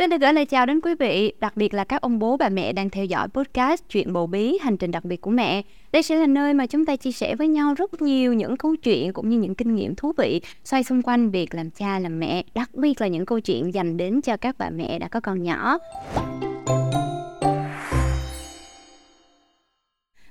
Xin được gửi lời chào đến quý vị, đặc biệt là các ông bố bà mẹ đang theo dõi podcast Chuyện bầu bí, hành trình đặc biệt của mẹ. Đây sẽ là nơi mà chúng ta chia sẻ với nhau rất nhiều những câu chuyện cũng như những kinh nghiệm thú vị xoay xung quanh việc làm cha làm mẹ, đặc biệt là những câu chuyện dành đến cho các bà mẹ đã có con nhỏ.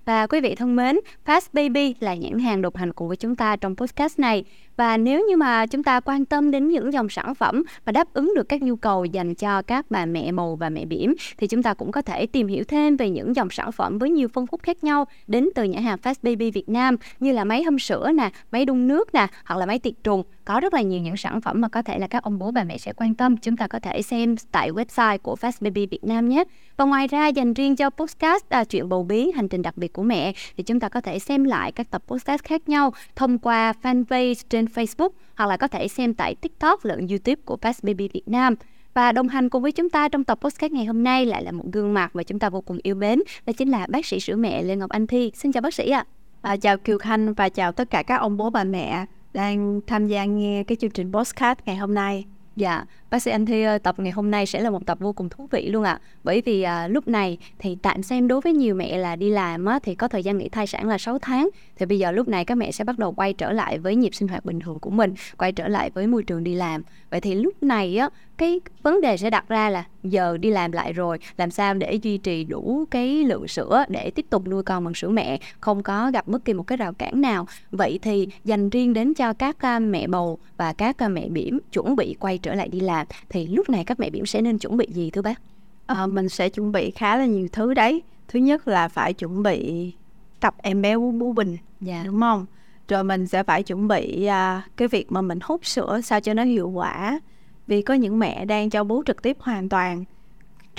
Và quý vị thân mến, Fast Baby là nhãn hàng độc hành cùng với chúng ta trong podcast này. Và nếu như mà chúng ta quan tâm đến những dòng sản phẩm và đáp ứng được các nhu cầu dành cho các bà mẹ màu và mẹ bỉm thì chúng ta cũng có thể tìm hiểu thêm về những dòng sản phẩm với nhiều phân khúc khác nhau đến từ nhãn hàng Fast Baby Việt Nam như là máy hâm sữa nè, máy đun nước nè, hoặc là máy tiệt trùng. Có rất là nhiều những sản phẩm mà có thể là các ông bố bà mẹ sẽ quan tâm. Chúng ta có thể xem tại website của Fast Baby Việt Nam nhé. Và ngoài ra dành riêng cho podcast à, chuyện bầu bí hành trình đặc biệt của mẹ thì chúng ta có thể xem lại các tập podcast khác nhau thông qua fanpage trên Facebook hoặc là có thể xem tại TikTok lẫn YouTube của Fast Baby Việt Nam. Và đồng hành cùng với chúng ta trong tập podcast ngày hôm nay lại là một gương mặt mà chúng ta vô cùng yêu mến, đó chính là bác sĩ sữa mẹ Lê Ngọc Anh Thi. Xin chào bác sĩ ạ. À. À, chào Kiều Khanh và chào tất cả các ông bố bà mẹ đang tham gia nghe cái chương trình podcast ngày hôm nay. Dạ, bác sĩ Anh Thi ơi, tập ngày hôm nay sẽ là một tập vô cùng thú vị luôn ạ. À. Bởi vì à, lúc này thì tạm xem đối với nhiều mẹ là đi làm á, thì có thời gian nghỉ thai sản là 6 tháng. Thì bây giờ lúc này các mẹ sẽ bắt đầu quay trở lại với nhịp sinh hoạt bình thường của mình, quay trở lại với môi trường đi làm. Vậy thì lúc này á, cái vấn đề sẽ đặt ra là giờ đi làm lại rồi, làm sao để duy trì đủ cái lượng sữa để tiếp tục nuôi con bằng sữa mẹ, không có gặp bất kỳ một cái rào cản nào. Vậy thì dành riêng đến cho các à, mẹ bầu và các à, mẹ bỉm chuẩn bị quay trở lại đi làm thì lúc này các mẹ bỉm sẽ nên chuẩn bị gì thưa bác? À, mình sẽ chuẩn bị khá là nhiều thứ đấy. Thứ nhất là phải chuẩn bị tập em bé bú, bú bình, dạ. đúng không? Rồi mình sẽ phải chuẩn bị uh, cái việc mà mình hút sữa sao cho nó hiệu quả. Vì có những mẹ đang cho bú trực tiếp hoàn toàn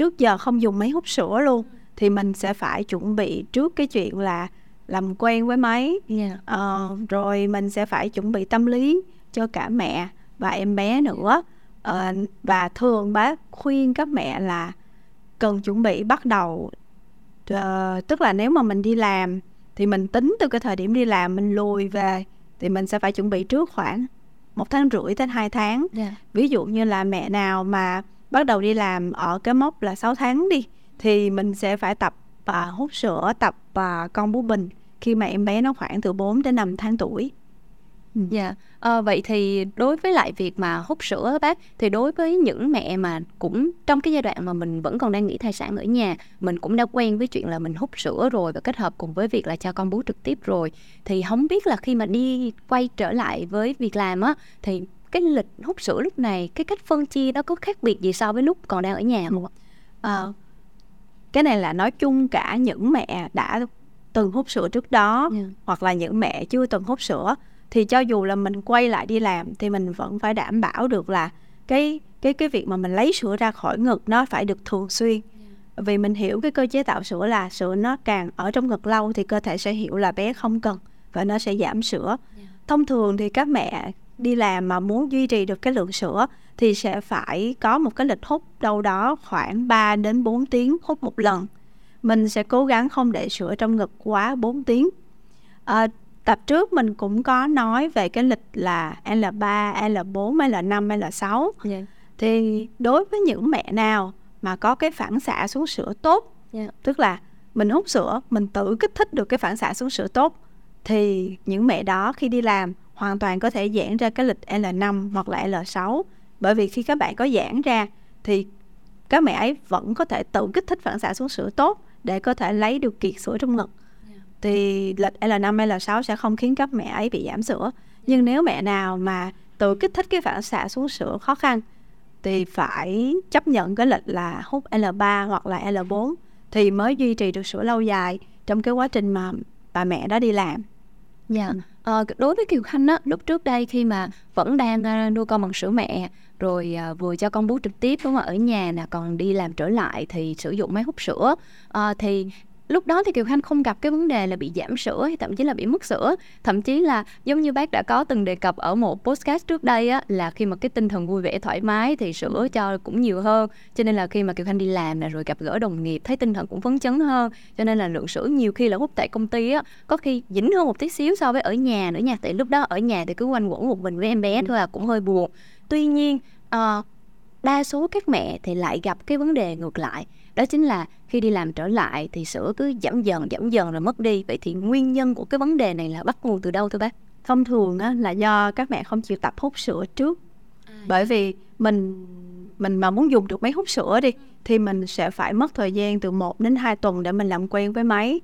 trước giờ không dùng máy hút sữa luôn thì mình sẽ phải chuẩn bị trước cái chuyện là làm quen với máy yeah. uh, rồi mình sẽ phải chuẩn bị tâm lý cho cả mẹ và em bé nữa uh, và thường bác khuyên các mẹ là cần chuẩn bị bắt đầu uh, tức là nếu mà mình đi làm thì mình tính từ cái thời điểm đi làm mình lùi về thì mình sẽ phải chuẩn bị trước khoảng một tháng rưỡi đến hai tháng yeah. ví dụ như là mẹ nào mà bắt đầu đi làm ở cái mốc là 6 tháng đi thì mình sẽ phải tập uh, hút sữa tập uh, con bú bình khi mà em bé nó khoảng từ 4 đến 5 tháng tuổi Dạ, yeah. à, vậy thì đối với lại việc mà hút sữa bác thì đối với những mẹ mà cũng trong cái giai đoạn mà mình vẫn còn đang nghỉ thai sản ở nhà, mình cũng đã quen với chuyện là mình hút sữa rồi và kết hợp cùng với việc là cho con bú trực tiếp rồi thì không biết là khi mà đi quay trở lại với việc làm á thì cái lịch hút sữa lúc này cái cách phân chia nó có khác biệt gì so với lúc còn đang ở nhà không ạ? À, cái này là nói chung cả những mẹ đã từng hút sữa trước đó yeah. hoặc là những mẹ chưa từng hút sữa thì cho dù là mình quay lại đi làm thì mình vẫn phải đảm bảo được là cái cái cái việc mà mình lấy sữa ra khỏi ngực nó phải được thường xuyên vì mình hiểu cái cơ chế tạo sữa là sữa nó càng ở trong ngực lâu thì cơ thể sẽ hiểu là bé không cần và nó sẽ giảm sữa thông thường thì các mẹ đi làm mà muốn duy trì được cái lượng sữa thì sẽ phải có một cái lịch hút đâu đó khoảng 3 đến 4 tiếng hút một lần. Mình sẽ cố gắng không để sữa trong ngực quá 4 tiếng. À, tập trước mình cũng có nói về cái lịch là L3, L4, L5, L6. Yeah. Thì đối với những mẹ nào mà có cái phản xạ xuống sữa tốt, yeah. tức là mình hút sữa, mình tự kích thích được cái phản xạ xuống sữa tốt thì những mẹ đó khi đi làm hoàn toàn có thể giãn ra cái lịch L5 hoặc là L6 bởi vì khi các bạn có giãn ra thì các mẹ ấy vẫn có thể tự kích thích phản xạ xuống sữa tốt để có thể lấy được kiệt sữa trong ngực thì lịch L5 L6 sẽ không khiến các mẹ ấy bị giảm sữa nhưng nếu mẹ nào mà tự kích thích cái phản xạ xuống sữa khó khăn thì phải chấp nhận cái lịch là hút L3 hoặc là L4 thì mới duy trì được sữa lâu dài trong cái quá trình mà bà mẹ đó đi làm. Dạ. Yeah. À, đối với Kiều Khanh á, lúc trước đây khi mà vẫn đang ờ, nuôi con bằng sữa mẹ rồi à, vừa cho con bú trực tiếp đúng không ở nhà nè còn đi làm trở lại thì sử dụng máy hút sữa à, thì lúc đó thì Kiều Khanh không gặp cái vấn đề là bị giảm sữa hay thậm chí là bị mất sữa. Thậm chí là giống như bác đã có từng đề cập ở một podcast trước đây á là khi mà cái tinh thần vui vẻ thoải mái thì sữa cho cũng nhiều hơn. Cho nên là khi mà Kiều Khanh đi làm nè rồi gặp gỡ đồng nghiệp thấy tinh thần cũng phấn chấn hơn. Cho nên là lượng sữa nhiều khi là hút tại công ty á có khi dính hơn một tí xíu so với ở nhà nữa nha. Tại lúc đó ở nhà thì cứ quanh quẩn một mình với em bé thôi là cũng hơi buồn. Tuy nhiên uh, đa số các mẹ thì lại gặp cái vấn đề ngược lại đó chính là khi đi làm trở lại thì sữa cứ giảm dần giảm dần rồi mất đi. Vậy thì nguyên nhân của cái vấn đề này là bắt nguồn từ đâu thưa bác? Thông thường á, là do các mẹ không chịu tập hút sữa trước. À. bởi vì mình mình mà muốn dùng được máy hút sữa đi thì mình sẽ phải mất thời gian từ 1 đến 2 tuần để mình làm quen với máy.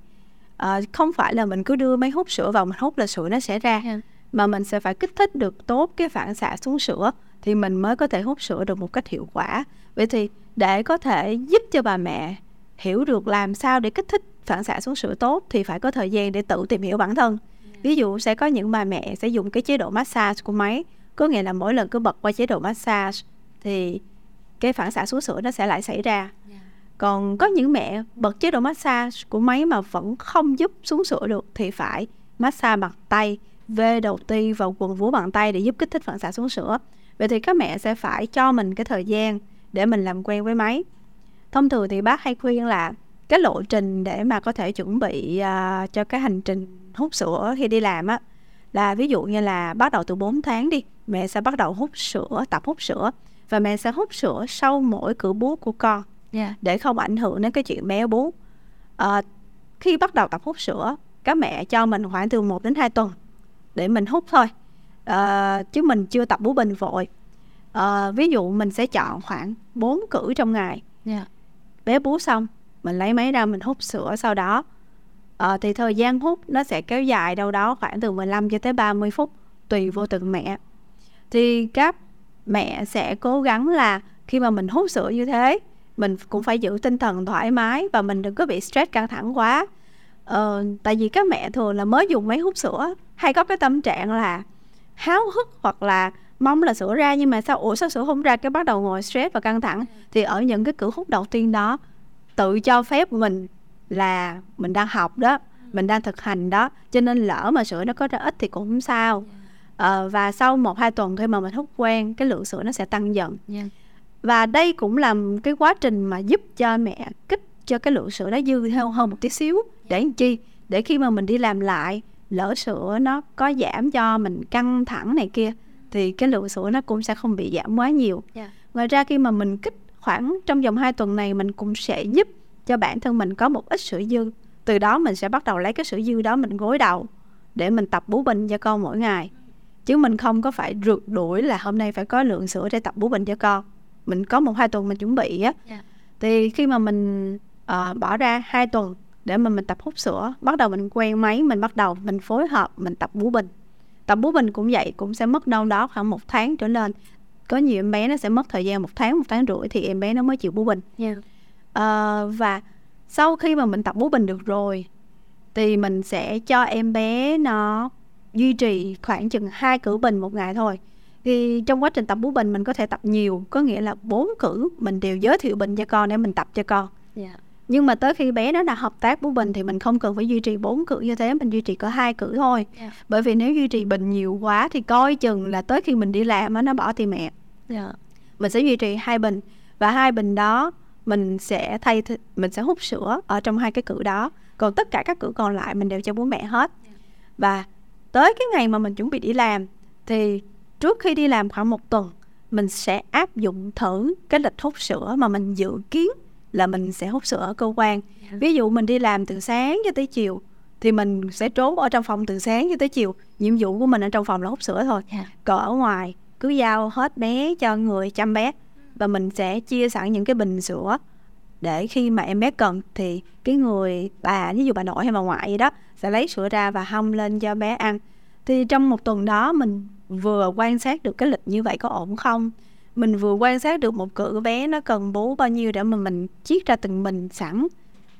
À, không phải là mình cứ đưa máy hút sữa vào mình hút là sữa nó sẽ ra. Yeah. mà mình sẽ phải kích thích được tốt cái phản xạ xuống sữa thì mình mới có thể hút sữa được một cách hiệu quả. Vậy thì để có thể giúp cho bà mẹ hiểu được làm sao để kích thích phản xạ xuống sữa tốt thì phải có thời gian để tự tìm hiểu bản thân. Ví dụ sẽ có những bà mẹ sẽ dùng cái chế độ massage của máy có nghĩa là mỗi lần cứ bật qua chế độ massage thì cái phản xạ xuống sữa nó sẽ lại xảy ra. Còn có những mẹ bật chế độ massage của máy mà vẫn không giúp xuống sữa được thì phải massage bằng tay vê đầu ti vào quần vú bằng tay để giúp kích thích phản xạ xuống sữa vậy thì các mẹ sẽ phải cho mình cái thời gian để mình làm quen với máy. Thông thường thì bác hay khuyên là cái lộ trình để mà có thể chuẩn bị uh, cho cái hành trình hút sữa khi đi làm á là ví dụ như là bắt đầu từ 4 tháng đi mẹ sẽ bắt đầu hút sữa tập hút sữa và mẹ sẽ hút sữa sau mỗi cử bú của con yeah. để không ảnh hưởng đến cái chuyện bé bú. À, khi bắt đầu tập hút sữa các mẹ cho mình khoảng từ 1 đến 2 tuần để mình hút thôi à, chứ mình chưa tập bú bình vội. À, ví dụ mình sẽ chọn khoảng 4 cử trong ngày. Yeah. bé bú xong mình lấy máy ra mình hút sữa sau đó. À, thì thời gian hút nó sẽ kéo dài đâu đó khoảng từ 15 cho tới 30 phút tùy vô từng mẹ. Thì các mẹ sẽ cố gắng là khi mà mình hút sữa như thế mình cũng phải giữ tinh thần thoải mái và mình đừng có bị stress căng thẳng quá. Ờ, tại vì các mẹ thường là mới dùng máy hút sữa hay có cái tâm trạng là háo hức hoặc là mong là sữa ra nhưng mà sao ủa sao sữa không ra? Cái bắt đầu ngồi stress và căng thẳng. Thì ở những cái cử hút đầu tiên đó tự cho phép mình là mình đang học đó mình đang thực hành đó. Cho nên lỡ mà sữa nó có ra ít thì cũng không sao à, và sau một hai tuần khi mà mình hút quen cái lượng sữa nó sẽ tăng dần. Yeah. và đây cũng là cái quá trình mà giúp cho mẹ kích cho cái lượng sữa nó dư theo hơn một tí xíu. Để làm chi? Để khi mà mình đi làm lại lỡ sữa nó có giảm cho mình căng thẳng này kia thì cái lượng sữa nó cũng sẽ không bị giảm quá nhiều yeah. ngoài ra khi mà mình kích khoảng trong vòng 2 tuần này mình cũng sẽ giúp cho bản thân mình có một ít sữa dư từ đó mình sẽ bắt đầu lấy cái sữa dư đó mình gối đầu để mình tập bú bình cho con mỗi ngày chứ mình không có phải rượt đuổi là hôm nay phải có lượng sữa để tập bú bình cho con mình có một hai tuần mình chuẩn bị á yeah. Dạ. thì khi mà mình uh, bỏ ra hai tuần để mà mình tập hút sữa bắt đầu mình quen máy mình bắt đầu mình phối hợp mình tập bú bình tập bú bình cũng vậy cũng sẽ mất đâu đó khoảng một tháng trở lên có nhiều em bé nó sẽ mất thời gian một tháng một tháng rưỡi thì em bé nó mới chịu bú bình yeah. Dạ. uh, và sau khi mà mình tập bú bình được rồi thì mình sẽ cho em bé nó duy trì khoảng chừng hai cử bình một ngày thôi thì trong quá trình tập bú bình mình có thể tập nhiều có nghĩa là bốn cử mình đều giới thiệu bình cho con để mình tập cho con yeah. Dạ. nhưng mà tới khi bé nó đã hợp tác bú bình thì mình không cần phải duy trì bốn cử như thế mình duy trì có hai cử thôi yeah. Dạ. bởi vì nếu duy trì bình nhiều quá thì coi chừng là tới khi mình đi làm nó bỏ thì mẹ yeah. Dạ. mình sẽ duy trì hai bình và hai bình đó mình sẽ thay th- mình sẽ hút sữa ở trong hai cái cử đó còn tất cả các cử còn lại mình đều cho bố mẹ hết và tới cái ngày mà mình chuẩn bị đi làm thì trước khi đi làm khoảng một tuần mình sẽ áp dụng thử cái lịch hút sữa mà mình dự kiến là mình sẽ hút sữa ở cơ quan dạ. ví dụ mình đi làm từ sáng cho tới chiều thì mình sẽ trốn ở trong phòng từ sáng cho tới chiều nhiệm vụ của mình ở trong phòng là hút sữa thôi yeah. Dạ. còn ở ngoài cứ giao hết bé cho người chăm bé và mình sẽ chia sẵn những cái bình sữa để khi mà em bé cần thì cái người bà ví dụ bà nội hay bà ngoại gì đó sẽ lấy sữa ra và hâm lên cho bé ăn thì trong một tuần đó mình vừa quan sát được cái lịch như vậy có ổn không mình vừa quan sát được một cử bé nó cần bú bao nhiêu để mà mình chiết ra từng mình sẵn.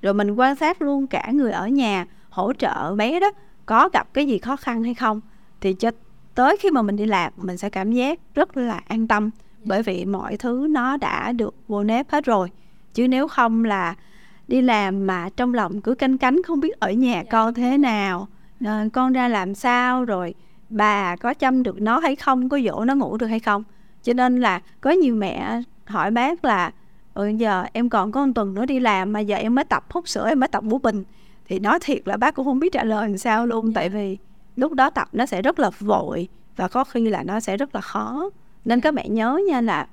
Rồi mình quan sát luôn cả người ở nhà hỗ trợ bé đó có gặp cái gì khó khăn hay không. Thì cho tới khi mà mình đi làm mình sẽ cảm giác rất là an tâm bởi vì mọi thứ nó đã được vô nếp hết rồi. Chứ nếu không là đi làm mà trong lòng cứ canh cánh không biết ở nhà dạ. con thế nào à, con ra làm sao rồi bà có chăm được nó hay không có dỗ nó ngủ được hay không cho nên là có nhiều mẹ hỏi bác là ừ, giờ em còn có một tuần nữa đi làm mà giờ em mới tập hút sữa em mới tập bú bình. Thì nói thiệt là bác cũng không biết trả lời làm sao luôn yeah. tại vì lúc đó tập nó sẽ rất là vội và có khi là nó sẽ rất là khó. Nên các mẹ nhớ nha là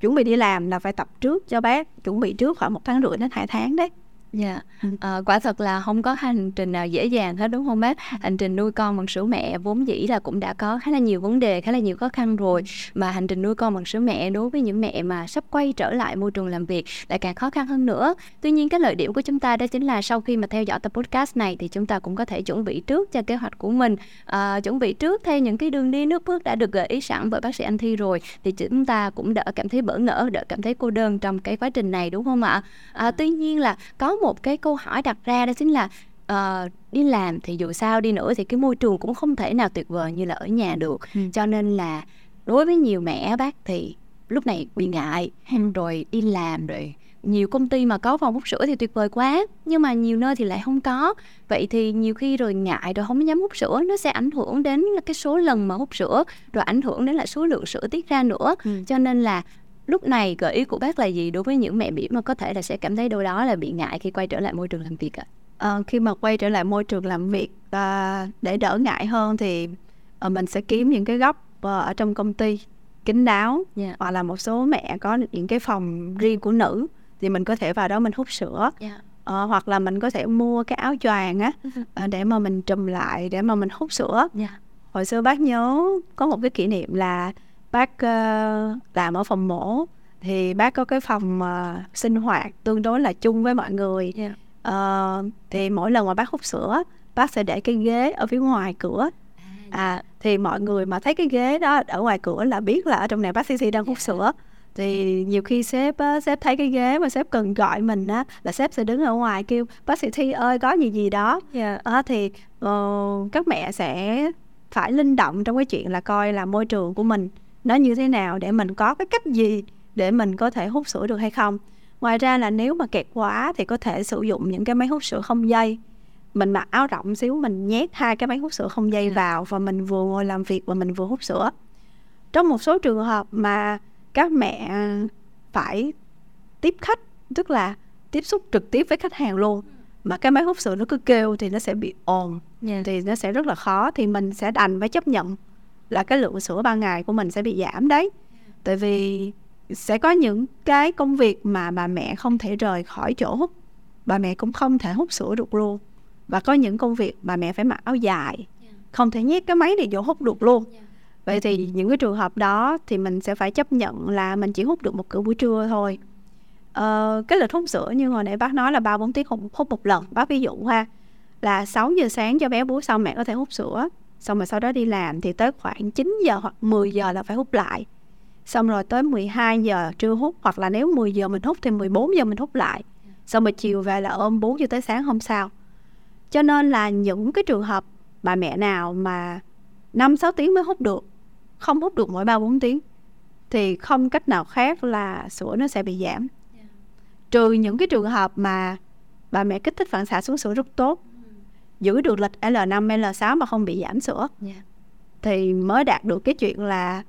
chuẩn bị đi làm là phải tập trước cho bác chuẩn bị trước khoảng một tháng rưỡi đến hai tháng đấy Dạ, yeah. ừ. à, quả thật là không có hành trình nào dễ dàng hết đúng không bác? Hành trình nuôi con bằng sữa mẹ vốn dĩ là cũng đã có khá là nhiều vấn đề, khá là nhiều khó khăn rồi. Mà hành trình nuôi con bằng sữa mẹ đối với những mẹ mà sắp quay trở lại môi trường làm việc lại càng khó khăn hơn nữa. Tuy nhiên cái lợi điểm của chúng ta đó chính là sau khi mà theo dõi tập podcast này thì chúng ta cũng có thể chuẩn bị trước cho kế hoạch của mình, à, chuẩn bị trước theo những cái đường đi nước bước đã được gợi ý sẵn bởi bác sĩ Anh Thi rồi thì chúng ta cũng đỡ cảm thấy bỡ ngỡ, đỡ cảm thấy cô đơn trong cái quá trình này đúng không ạ? À, tuy nhiên là có một cái câu hỏi đặt ra đó chính là uh, đi làm thì dù sao đi nữa thì cái môi trường cũng không thể nào tuyệt vời như là ở nhà được ừ. cho nên là đối với nhiều mẹ bác thì lúc này bị ngại rồi đi làm rồi nhiều công ty mà có phòng hút sữa thì tuyệt vời quá nhưng mà nhiều nơi thì lại không có vậy thì nhiều khi rồi ngại rồi không dám hút sữa nó sẽ ảnh hưởng đến cái số lần mà hút sữa rồi ảnh hưởng đến là số lượng sữa tiết ra nữa ừ. cho nên là lúc này gợi ý của bác là gì đối với những mẹ bỉm mà có thể là sẽ cảm thấy đâu đó là bị ngại khi quay trở lại môi trường làm việc ạ? À, khi mà quay trở lại môi trường làm việc à, để đỡ ngại hơn thì à, mình sẽ kiếm những cái góc à, ở trong công ty kín đáo yeah. Dạ. hoặc là một số mẹ có những cái phòng riêng của nữ thì mình có thể vào đó mình hút sữa yeah. Dạ. à, hoặc là mình có thể mua cái áo choàng á à, để mà mình trùm lại để mà mình hút sữa yeah. Dạ. hồi xưa bác nhớ có một cái kỷ niệm là bác uh, làm ở phòng mổ thì bác có cái phòng uh, sinh hoạt tương đối là chung với mọi người. Yeah. uh, thì mỗi lần mà bác hút sữa bác sẽ để cái ghế ở phía ngoài cửa. À thì mọi người mà thấy cái ghế đó ở ngoài cửa là biết là ở trong này bác sĩ đang hút sữa. Thì nhiều khi sếp á, sếp thấy cái ghế mà sếp cần gọi mình á là sếp sẽ đứng ở ngoài kêu bác sĩ thi ơi có gì gì đó. Yeah. à, thì uh, các mẹ sẽ phải linh động trong cái chuyện là coi là môi trường của mình nó như thế nào để mình có cái cách gì để mình có thể hút sữa được hay không ngoài ra là nếu mà kẹt quá thì có thể sử dụng những cái máy hút sữa không dây mình mặc áo rộng xíu mình nhét hai cái máy hút sữa không dây dạ. vào và mình vừa ngồi làm việc và mình vừa hút sữa trong một số trường hợp mà các mẹ phải tiếp khách tức là tiếp xúc trực tiếp với khách hàng luôn mà cái máy hút sữa nó cứ kêu thì nó sẽ bị ồn yeah. Dạ. thì nó sẽ rất là khó thì mình sẽ đành phải chấp nhận là cái lượng sữa ban ngày của mình sẽ bị giảm đấy. Tại vì sẽ có những cái công việc mà bà mẹ không thể rời khỏi chỗ hút bà mẹ cũng không thể hút sữa được luôn. Và có những công việc bà mẹ phải mặc áo dài không thể nhét cái máy này vô hút được luôn. Vậy thì những cái trường hợp đó thì mình sẽ phải chấp nhận là mình chỉ hút được một cửa buổi trưa thôi. Ờ, cái lịch hút sữa như hồi nãy bác nói là ba bốn tiếng hút, hút một lần. Bác ví dụ ha là 6 giờ sáng cho bé bú xong mẹ có thể hút sữa xong rồi sau đó đi làm thì tới khoảng 9 giờ hoặc 10 giờ là phải hút lại. Xong rồi tới 12 giờ trưa hút hoặc là nếu 10 giờ mình hút thì 14 giờ mình hút lại. Xong rồi chiều về là ôm bú cho tới sáng hôm sau. Cho nên là những cái trường hợp bà mẹ nào mà 5 6 tiếng mới hút được không hút được mỗi 3 4 tiếng thì không cách nào khác là sữa nó sẽ bị giảm. Trừ những cái trường hợp mà bà mẹ kích thích phản xạ xuống sữa rất tốt giữ được lịch L5, L6 mà không bị giảm sữa yeah. Dạ. thì mới đạt được cái chuyện là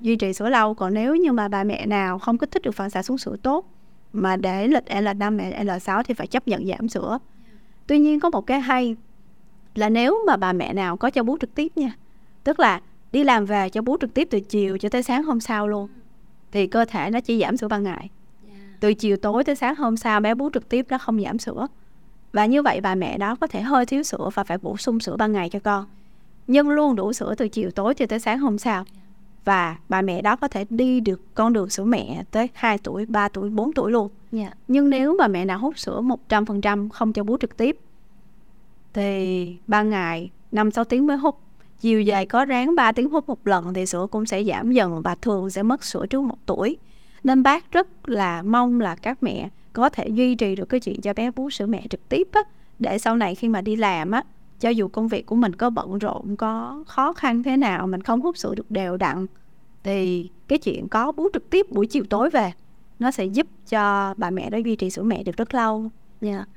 duy trì sữa lâu còn nếu như mà bà mẹ nào không kích thích được phản xạ xuống sữa tốt mà để lịch L5, L6 thì phải chấp nhận giảm sữa tuy nhiên có một cái hay là nếu mà bà mẹ nào có cho bú trực tiếp nha tức là đi làm về cho bú trực tiếp từ chiều cho tới sáng hôm sau luôn thì cơ thể nó chỉ giảm sữa ban ngày dạ. từ chiều tối tới sáng hôm sau bé bú trực tiếp nó không giảm sữa và như vậy bà mẹ đó có thể hơi thiếu sữa và phải bổ sung sữa ban ngày cho con nhưng luôn đủ sữa từ chiều tối cho tới sáng hôm sau và bà mẹ đó có thể đi được con đường sữa mẹ tới 2 tuổi, 3 tuổi, 4 tuổi luôn. Yeah. Dạ. Nhưng nếu bà mẹ nào hút sữa 100% không cho bú trực tiếp thì ban ngày 5 6 tiếng mới hút. Chiều dài có ráng 3 tiếng hút một lần thì sữa cũng sẽ giảm dần và thường sẽ mất sữa trước một tuổi. Nên bác rất là mong là các mẹ có thể duy trì được cái chuyện cho bé bú sữa mẹ trực tiếp á, để sau này khi mà đi làm á, cho dù công việc của mình có bận rộn, có khó khăn thế nào, mình không hút sữa được đều đặn, thì cái chuyện có bú trực tiếp buổi chiều tối về, nó sẽ giúp cho bà mẹ đó duy trì sữa mẹ được rất lâu. Yeah.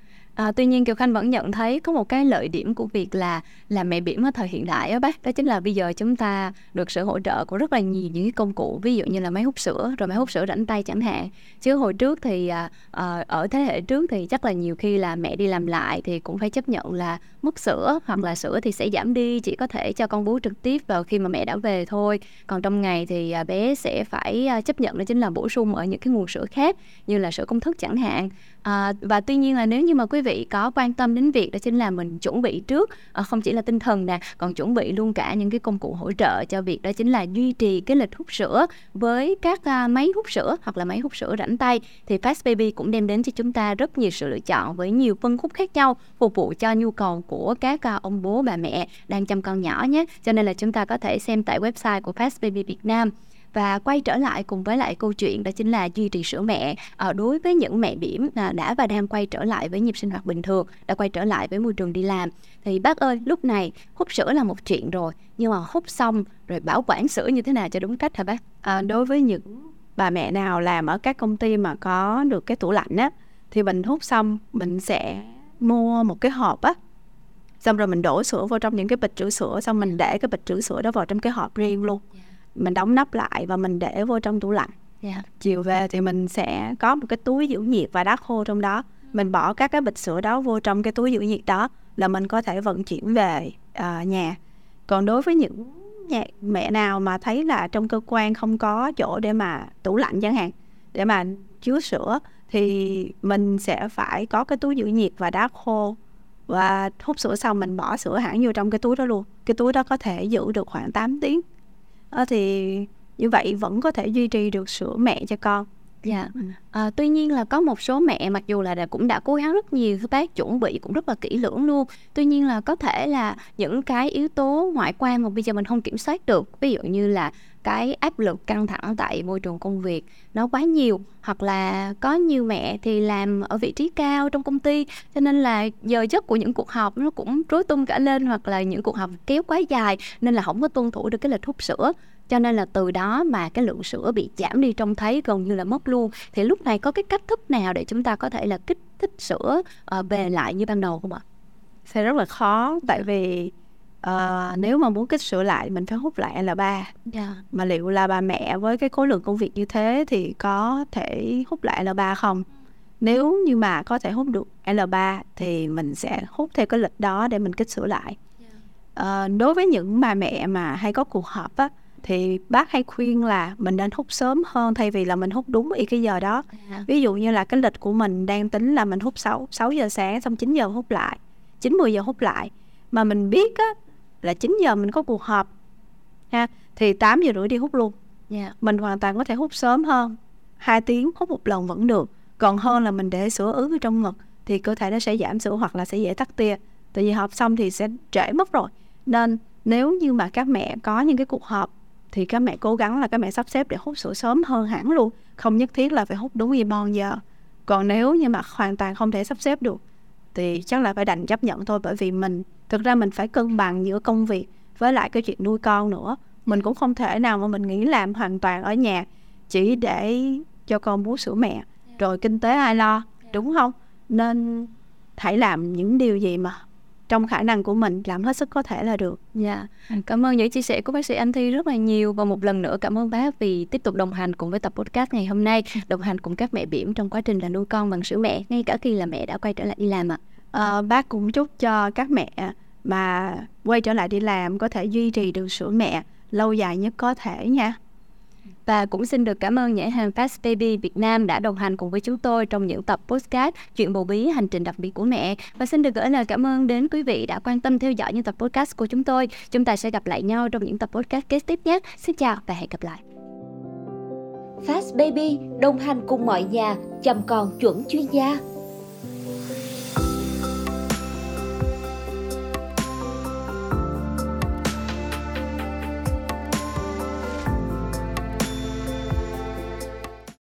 À, tuy nhiên Kiều Khanh vẫn nhận thấy có một cái lợi điểm của việc là làm mẹ bỉm ở thời hiện đại á bác. Đó chính là bây giờ chúng ta được sự hỗ trợ của rất là nhiều những cái công cụ ví dụ như là máy hút sữa rồi máy hút sữa rảnh tay chẳng hạn. Chứ hồi trước thì à, à, ở thế hệ trước thì chắc là nhiều khi là mẹ đi làm lại thì cũng phải chấp nhận là mất sữa hoặc là sữa thì sẽ giảm đi chỉ có thể cho con bú trực tiếp vào khi mà mẹ đã về thôi. Còn trong ngày thì à, bé sẽ phải à, chấp nhận đó chính là bổ sung ở những cái nguồn sữa khác như là sữa công thức chẳng hạn. À, và tuy nhiên là nếu như mà quý vị có quan tâm đến việc đó chính là mình chuẩn bị trước ờ, không chỉ là tinh thần nè, còn chuẩn bị luôn cả những cái công cụ hỗ trợ cho việc đó chính là duy trì cái lịch hút sữa với các máy hút sữa hoặc là máy hút sữa rảnh tay. Thì Fast Baby cũng đem đến cho chúng ta rất nhiều sự lựa chọn với nhiều phân khúc khác nhau, phục vụ cho nhu cầu của các ông bố, bà mẹ đang chăm con nhỏ nhé. Cho nên là chúng ta có thể xem tại website của Fast Baby Việt Nam và quay trở lại cùng với lại câu chuyện đó chính là duy trì sữa mẹ à, đối với những mẹ bỉm à, đã và đang quay trở lại với nhịp sinh hoạt bình thường đã quay trở lại với môi trường đi làm. Thì bác ơi lúc này hút sữa là một chuyện rồi nhưng mà hút xong rồi bảo quản sữa như thế nào cho đúng cách hả bác? À, đối với những bà mẹ nào làm ở các công ty mà có được cái tủ lạnh á thì mình hút xong mình sẽ mua một cái hộp á. Xong rồi mình đổ sữa vào trong những cái bịch trữ sữa xong mình để cái bịch trữ sữa đó vào trong cái hộp riêng luôn. Yeah mình đóng nắp lại và mình để vô trong tủ lạnh yeah. Dạ. chiều về thì mình sẽ có một cái túi giữ nhiệt và đá khô trong đó mình bỏ các cái bịch sữa đó vô trong cái túi giữ nhiệt đó là mình có thể vận chuyển về uh, nhà còn đối với những nhà, mẹ nào mà thấy là trong cơ quan không có chỗ để mà tủ lạnh chẳng hạn để mà chứa sữa thì mình sẽ phải có cái túi giữ nhiệt và đá khô và hút sữa xong mình bỏ sữa hẳn vô trong cái túi đó luôn cái túi đó có thể giữ được khoảng 8 tiếng à, thì như vậy vẫn có thể duy trì được sữa mẹ cho con Dạ. Ừ. À, tuy nhiên là có một số mẹ mặc dù là cũng đã cố gắng rất nhiều các bác chuẩn bị cũng rất là kỹ lưỡng luôn. Tuy nhiên là có thể là những cái yếu tố ngoại quan mà bây giờ mình không kiểm soát được. Ví dụ như là cái áp lực căng thẳng tại môi trường công việc nó quá nhiều hoặc là có nhiều mẹ thì làm ở vị trí cao trong công ty cho nên là giờ giấc của những cuộc họp nó cũng rối tung cả lên hoặc là những cuộc họp kéo quá dài nên là không có tuân thủ được cái lịch hút sữa cho nên là từ đó mà cái lượng sữa bị giảm đi trông thấy gần như là mất luôn thì lúc này có cái cách thức nào để chúng ta có thể là kích thích sữa ờ, uh, về lại như ban đầu không ạ? Sẽ rất là khó tại vì uh, nếu mà muốn kích sữa lại mình phải hút lại L3 yeah. Dạ. mà liệu là bà mẹ với cái khối lượng công việc như thế thì có thể hút lại L3 không nếu như mà có thể hút được L3 thì mình sẽ hút theo cái lịch đó để mình kích sữa lại uh, đối với những bà mẹ mà hay có cuộc họp á thì bác hay khuyên là mình nên hút sớm hơn thay vì là mình hút đúng y cái giờ đó à. ví dụ như là cái lịch của mình đang tính là mình hút 6, 6 giờ sáng xong 9 giờ hút lại 9 10 giờ hút lại mà mình biết á là 9 giờ mình có cuộc họp ha thì 8 giờ rưỡi đi hút luôn. Yeah. Dạ. mình hoàn toàn có thể hút sớm hơn hai tiếng hút một lần vẫn được. Còn hơn là mình để sữa ứ ở trong ngực thì cơ thể nó sẽ giảm sữa hoặc là sẽ dễ tắt tia. Tại vì họp xong thì sẽ trễ mất rồi. Nên nếu như mà các mẹ có những cái cuộc họp thì các mẹ cố gắng là các mẹ sắp xếp để hút sữa sớm hơn hẳn luôn. Không nhất thiết là phải hút đúng y bon giờ. Còn nếu như mà hoàn toàn không thể sắp xếp được thì chắc là phải đành chấp nhận thôi bởi vì mình thực ra mình phải cân bằng giữa công việc với lại cái chuyện nuôi con nữa mình cũng không thể nào mà mình nghĩ làm hoàn toàn ở nhà chỉ để cho con bú sữa mẹ rồi kinh tế ai lo đúng không nên hãy làm những điều gì mà trong khả năng của mình làm hết sức có thể là được. Dạ. Yeah. Cảm ơn những chia sẻ của bác sĩ Anh Thi rất là nhiều và một lần nữa cảm ơn bác vì tiếp tục đồng hành cùng với tập podcast ngày hôm nay, đồng hành cùng các mẹ bỉm trong quá trình là nuôi con bằng sữa mẹ ngay cả khi là mẹ đã quay trở lại đi làm ạ. À. À, bác cũng chúc cho các mẹ mà quay trở lại đi làm có thể duy trì được sữa mẹ lâu dài nhất có thể nha. Và cũng xin được cảm ơn nhãn hàng Fast Baby Việt Nam đã đồng hành cùng với chúng tôi trong những tập podcast Chuyện bầu bí hành trình đặc biệt của mẹ. Và xin được gửi lời cảm ơn đến quý vị đã quan tâm theo dõi những tập podcast của chúng tôi. Chúng ta sẽ gặp lại nhau trong những tập podcast kế tiếp nhé. Xin chào và hẹn gặp lại. Fast Baby đồng hành cùng mọi nhà chăm con chuẩn chuyên gia.